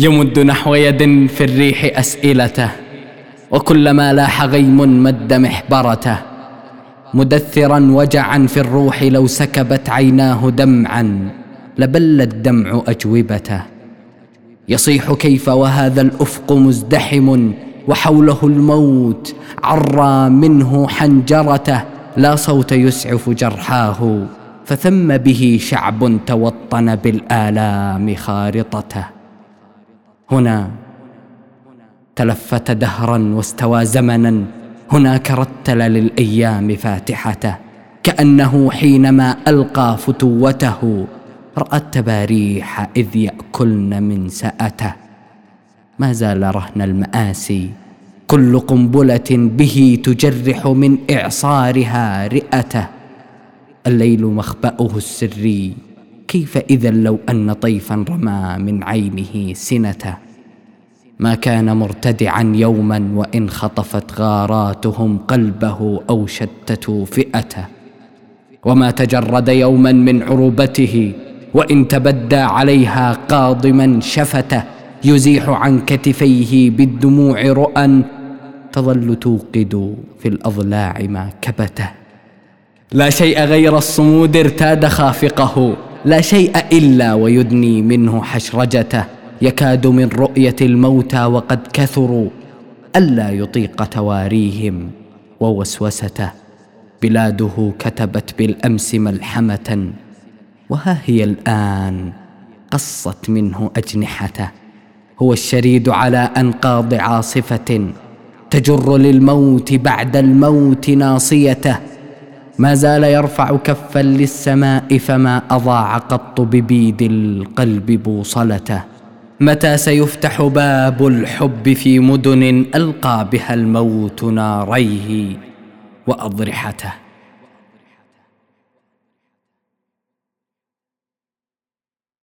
يمد نحو يد في الريح أسئلته وكلما لاح غيم مد محبرته. مدثرا وجعا في الروح لو سكبت عيناه دمعا لبل الدمع أجوبته. يصيح كيف وهذا الأفق مزدحم وحوله الموت عرى منه حنجرته. لا صوت يسعف جرحاه فثم به شعب توطن بالآلام خارطته. هنا تلفت دهرا واستوى زمنا. هناك رتل للأيام فاتحته كأنه حينما ألقى فتوته رأى التباريح إذ يأكلن من سأته. ما زال رهن الماسي كل قنبلة به تجرح من إعصارها رئته. الليل مخبأه السري كيف اذا لو أن طيفا رمى من عينه سنته ما كان مرتدعا يوما وإن خطفت غاراتهم قلبه أو شتتوا فئته. وما تجرد يوما من عروبته وإن تبدى عليها قاضما شفته. يزيح عن كتفيه بالدموع رؤى تظل توقد في الأضلاع ما كبته. لا شيء غير الصمود ارتاد خافقه. لا شيء إلا ويدني منه حشرجته يكاد من رؤية الموتى وقد كثروا ألا يطيق تواريهم ووسوسته. بلاده كتبت بالأمس ملحمة وها هي الآن قصت منه أجنحته. هو الشريد على أنقاض عاصفة تجر للموت بعد الموت ناصيته. ما زال يرفع كفا للسماء فما أضاع قط ببيد القلب بوصلته. متى سيفتح باب الحب في مدن ألقى بها الموت ناريه وأضرحته.